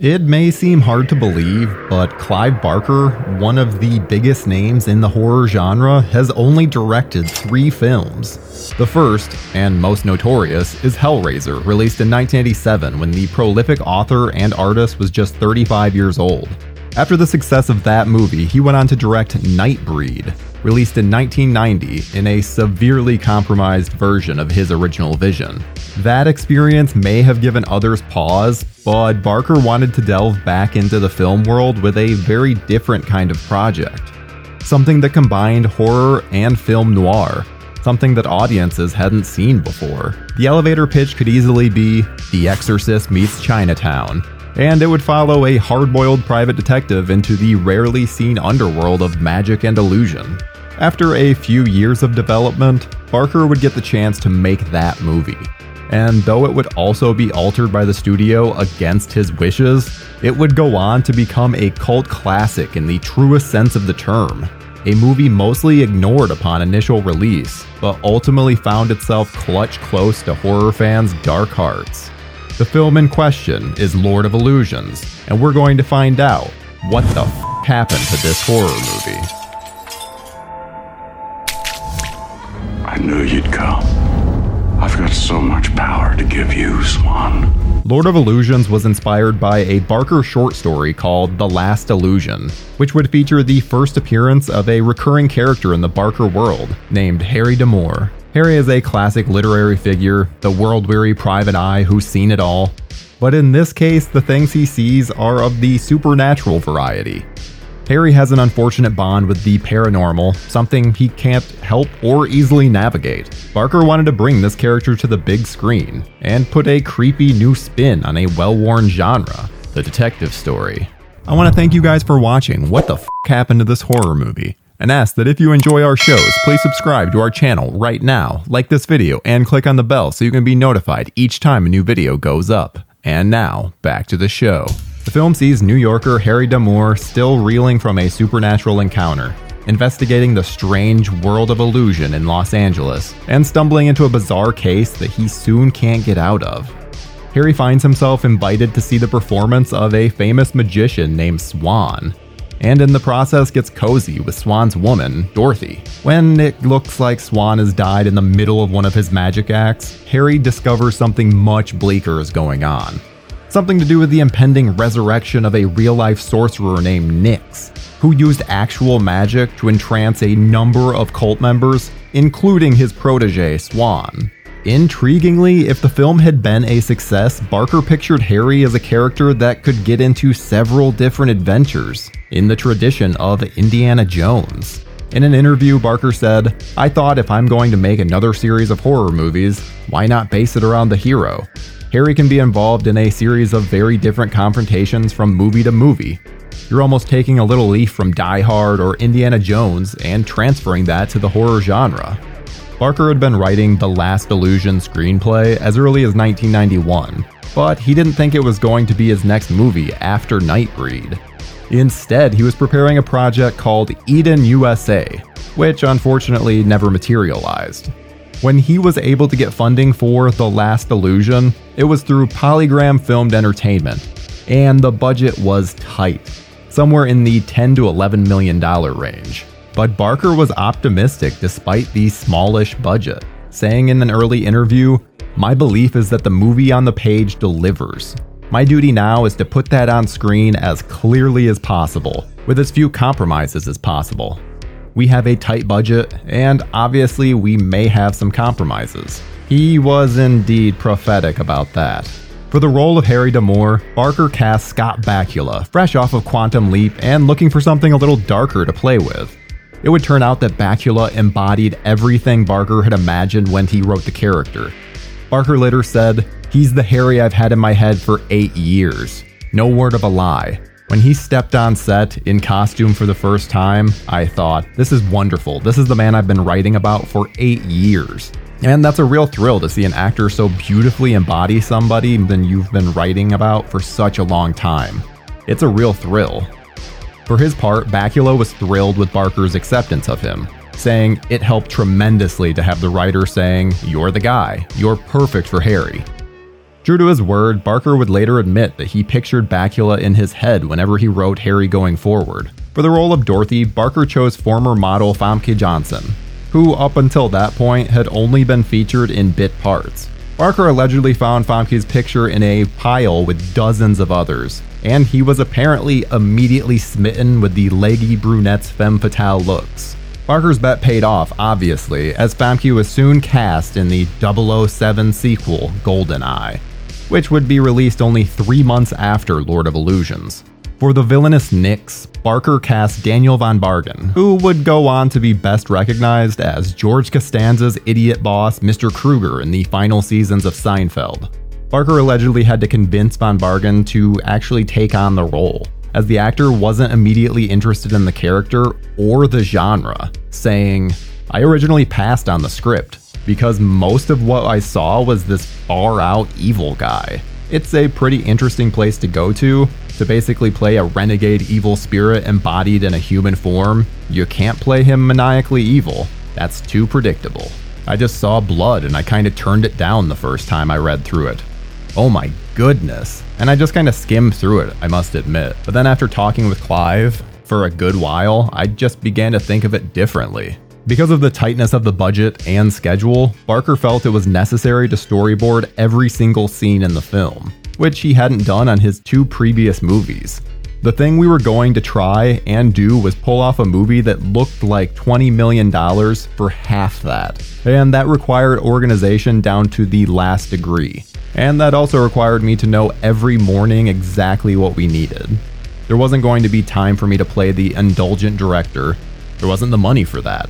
It may seem hard to believe, but Clive Barker, one of the biggest names in the horror genre, has only directed three films. The first, and most notorious, is Hellraiser, released in 1987 when the prolific author and artist was just 35 years old. After the success of that movie, he went on to direct Nightbreed, released in 1990 in a severely compromised version of his original vision. That experience may have given others pause, but Barker wanted to delve back into the film world with a very different kind of project. Something that combined horror and film noir, something that audiences hadn't seen before. The elevator pitch could easily be The Exorcist meets Chinatown, and it would follow a hard boiled private detective into the rarely seen underworld of magic and illusion. After a few years of development, Barker would get the chance to make that movie. And though it would also be altered by the studio against his wishes, it would go on to become a cult classic in the truest sense of the term. A movie mostly ignored upon initial release, but ultimately found itself clutched close to horror fans' dark hearts. The film in question is Lord of Illusions, and we're going to find out what the f happened to this horror movie. I knew you'd come. I've got so much power to give you, Swan. Lord of Illusions was inspired by a Barker short story called The Last Illusion, which would feature the first appearance of a recurring character in the Barker world named Harry D'Amour. Harry is a classic literary figure, the world weary private eye who's seen it all. But in this case, the things he sees are of the supernatural variety. Harry has an unfortunate bond with the paranormal, something he can't help or easily navigate. Barker wanted to bring this character to the big screen and put a creepy new spin on a well worn genre, the detective story. I want to thank you guys for watching What the F happened to this horror movie? And ask that if you enjoy our shows, please subscribe to our channel right now, like this video, and click on the bell so you can be notified each time a new video goes up. And now, back to the show. The film sees New Yorker Harry D'Amour still reeling from a supernatural encounter, investigating the strange world of illusion in Los Angeles, and stumbling into a bizarre case that he soon can't get out of. Harry finds himself invited to see the performance of a famous magician named Swan, and in the process gets cozy with Swan's woman, Dorothy. When it looks like Swan has died in the middle of one of his magic acts, Harry discovers something much bleaker is going on. Something to do with the impending resurrection of a real life sorcerer named Nix, who used actual magic to entrance a number of cult members, including his protege, Swan. Intriguingly, if the film had been a success, Barker pictured Harry as a character that could get into several different adventures, in the tradition of Indiana Jones. In an interview, Barker said, I thought if I'm going to make another series of horror movies, why not base it around the hero? Harry can be involved in a series of very different confrontations from movie to movie. You're almost taking a little leaf from Die Hard or Indiana Jones and transferring that to the horror genre. Barker had been writing the Last Illusion screenplay as early as 1991, but he didn't think it was going to be his next movie after Nightbreed. Instead, he was preparing a project called Eden USA, which unfortunately never materialized. When he was able to get funding for The Last Illusion, it was through Polygram Filmed Entertainment, and the budget was tight, somewhere in the 10 to 11 million dollar range. But Barker was optimistic despite the smallish budget, saying in an early interview, "My belief is that the movie on the page delivers. My duty now is to put that on screen as clearly as possible, with as few compromises as possible. We have a tight budget, and obviously, we may have some compromises. He was indeed prophetic about that. For the role of Harry D'Amour, Barker cast Scott Bakula, fresh off of Quantum Leap and looking for something a little darker to play with. It would turn out that Bakula embodied everything Barker had imagined when he wrote the character. Barker later said, He's the Harry I've had in my head for eight years. No word of a lie. When he stepped on set in costume for the first time, I thought, this is wonderful. This is the man I've been writing about for eight years. And that's a real thrill to see an actor so beautifully embody somebody than you've been writing about for such a long time. It's a real thrill. For his part, Bakula was thrilled with Barker's acceptance of him, saying it helped tremendously to have the writer saying, You're the guy, you're perfect for Harry. True to his word, Barker would later admit that he pictured Bakula in his head whenever he wrote Harry going forward. For the role of Dorothy, Barker chose former model Famke Janssen, who up until that point had only been featured in bit parts. Barker allegedly found Famke's picture in a pile with dozens of others, and he was apparently immediately smitten with the leggy brunette's femme fatale looks. Barker's bet paid off, obviously, as Famke was soon cast in the 007 sequel, GoldenEye, which would be released only three months after Lord of Illusions. For the villainous Nix, Barker cast Daniel Von Bargen, who would go on to be best recognized as George Costanza's idiot boss, Mr. Kruger, in the final seasons of Seinfeld. Barker allegedly had to convince Von Bargen to actually take on the role, as the actor wasn't immediately interested in the character or the genre, saying, I originally passed on the script because most of what I saw was this far out evil guy. It's a pretty interesting place to go to, to basically play a renegade evil spirit embodied in a human form, you can't play him maniacally evil. That's too predictable. I just saw blood and I kinda turned it down the first time I read through it. Oh my goodness. And I just kinda skimmed through it, I must admit. But then after talking with Clive for a good while, I just began to think of it differently. Because of the tightness of the budget and schedule, Barker felt it was necessary to storyboard every single scene in the film which he hadn't done on his two previous movies. The thing we were going to try and do was pull off a movie that looked like $20 million for half that. And that required organization down to the last degree. And that also required me to know every morning exactly what we needed. There wasn't going to be time for me to play the indulgent director, there wasn't the money for that.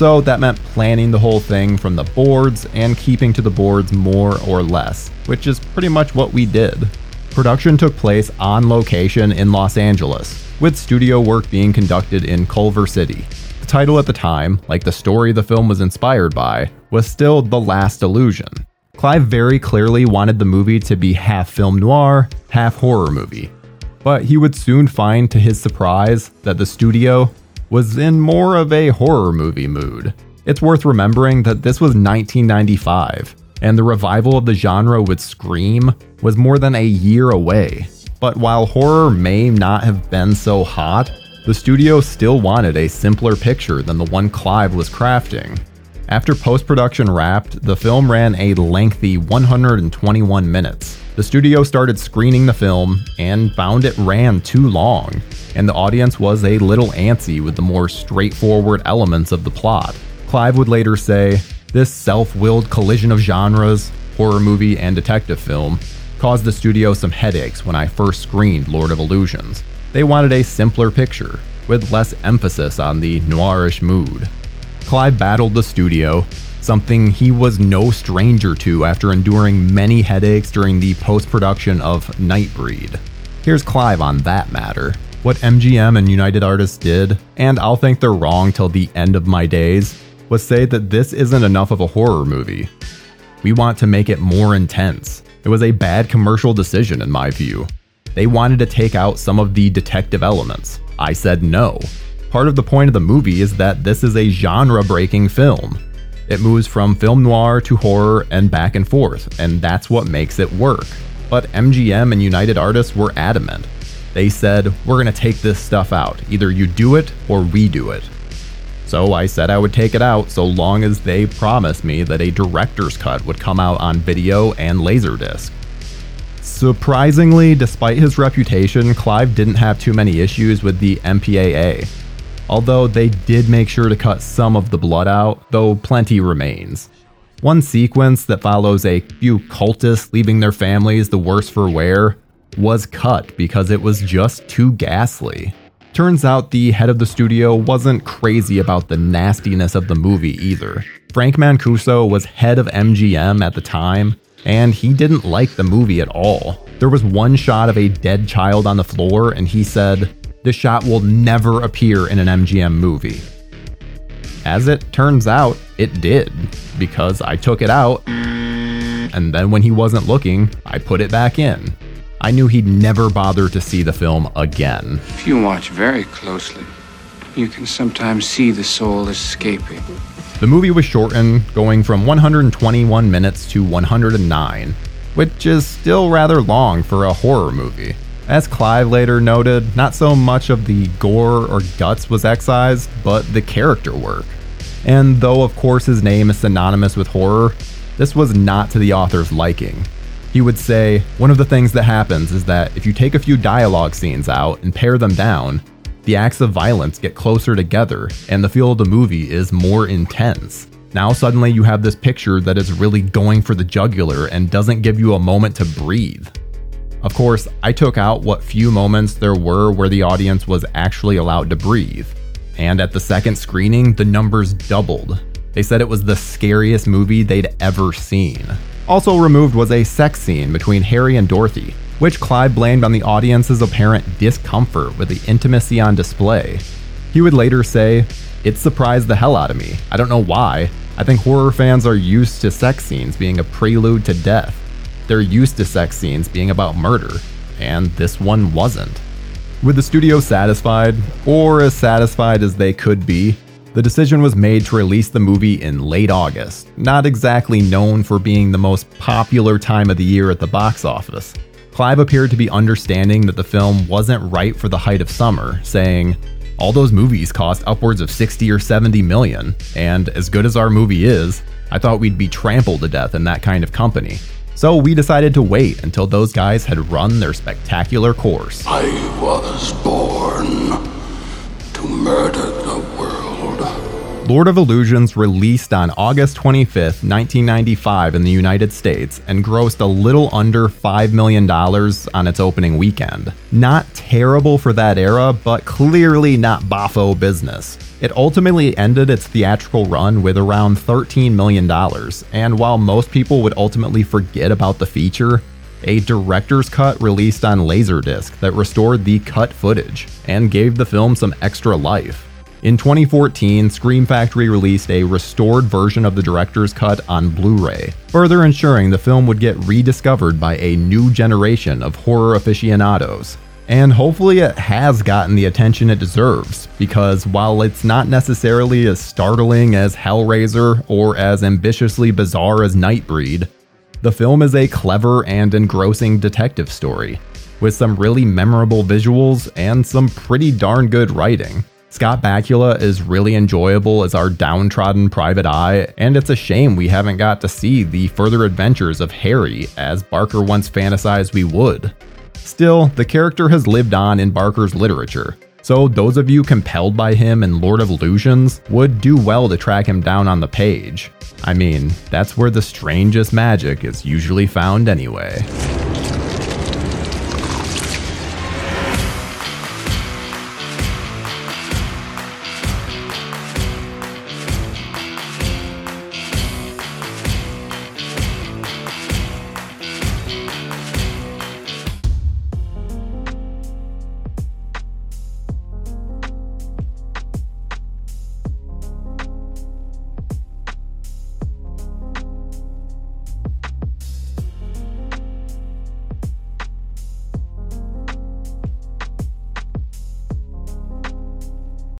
So that meant planning the whole thing from the boards and keeping to the boards more or less, which is pretty much what we did. Production took place on location in Los Angeles, with studio work being conducted in Culver City. The title at the time, like the story the film was inspired by, was still The Last Illusion. Clive very clearly wanted the movie to be half film noir, half horror movie. But he would soon find to his surprise that the studio was in more of a horror movie mood. It's worth remembering that this was 1995, and the revival of the genre with Scream was more than a year away. But while horror may not have been so hot, the studio still wanted a simpler picture than the one Clive was crafting. After post production wrapped, the film ran a lengthy 121 minutes. The studio started screening the film and found it ran too long, and the audience was a little antsy with the more straightforward elements of the plot. Clive would later say, This self willed collision of genres, horror movie and detective film, caused the studio some headaches when I first screened Lord of Illusions. They wanted a simpler picture, with less emphasis on the noirish mood. Clive battled the studio, something he was no stranger to after enduring many headaches during the post production of Nightbreed. Here's Clive on that matter what MGM and United Artists did, and I'll think they're wrong till the end of my days, was say that this isn't enough of a horror movie. We want to make it more intense. It was a bad commercial decision, in my view. They wanted to take out some of the detective elements. I said no. Part of the point of the movie is that this is a genre breaking film. It moves from film noir to horror and back and forth, and that's what makes it work. But MGM and United Artists were adamant. They said, We're going to take this stuff out. Either you do it or we do it. So I said I would take it out so long as they promised me that a director's cut would come out on video and Laserdisc. Surprisingly, despite his reputation, Clive didn't have too many issues with the MPAA. Although they did make sure to cut some of the blood out, though plenty remains. One sequence that follows a few cultists leaving their families the worse for wear was cut because it was just too ghastly. Turns out the head of the studio wasn't crazy about the nastiness of the movie either. Frank Mancuso was head of MGM at the time, and he didn't like the movie at all. There was one shot of a dead child on the floor, and he said, This shot will never appear in an MGM movie. As it turns out, it did, because I took it out, and then when he wasn't looking, I put it back in. I knew he'd never bother to see the film again. If you watch very closely, you can sometimes see the soul escaping. The movie was shortened, going from 121 minutes to 109. which is still rather long for a horror movie. As Clive later noted, not so much of the gore or guts was excised, but the character work. And though, of course, his name is synonymous with horror, this was not to the author's liking. He would say, One of the things that happens is that if you take a few dialogue scenes out and pare them down, the acts of violence get closer together and the feel of the movie is more intense. Now, suddenly, you have this picture that is really going for the jugular and doesn't give you a moment to breathe. Of course, I took out what few moments there were where the audience was actually allowed to breathe. And at the second screening, the numbers doubled. They said it was the scariest movie they'd ever seen. Also removed was a sex scene between Harry and Dorothy, which Clive blamed on the audience's apparent discomfort with the intimacy on display. He would later say, It surprised the hell out of me. I don't know why. I think horror fans are used to sex scenes being a prelude to death they're used to sex scenes being about murder, and this one wasn't. With the studio satisfied, or as satisfied as they could be, the decision was made to release the movie in late August, not exactly known for being the most popular time of the year at the box office. Clive appeared to be understanding that the film wasn't right for the height of summer, saying, All those movies cost upwards of 60 or 70 million, and as good as our movie is, I thought we'd be trampled to death in that kind of company. So we decided to wait until those guys had run their spectacular course. I was born to murder Lord of Illusions released on August 25th, 1995 in the United States and grossed a little under $5 million on its opening weekend. Not terrible for that era, but clearly not Boffo business. It ultimately ended its theatrical run with around $13 million, and while most people would ultimately forget about the feature, a director's cut released on Laserdisc that restored the cut footage and gave the film some extra life. In 2014, Scream Factory released a restored version of the director's cut on Blu ray, further ensuring the film would get rediscovered by a new generation of horror aficionados. And hopefully, it has gotten the attention it deserves, because while it's not necessarily as startling as Hellraiser or as ambitiously bizarre as Nightbreed, the film is a clever and engrossing detective story, with some really memorable visuals and some pretty darn good writing. Scott Bakula is really enjoyable as our downtrodden private eye, and it's a shame we haven't got to see the further adventures of Harry as Barker once fantasized we would. Still, the character has lived on in Barker's literature, so those of you compelled by him in Lord of Illusions would do well to track him down on the page. I mean, that's where the strangest magic is usually found anyway.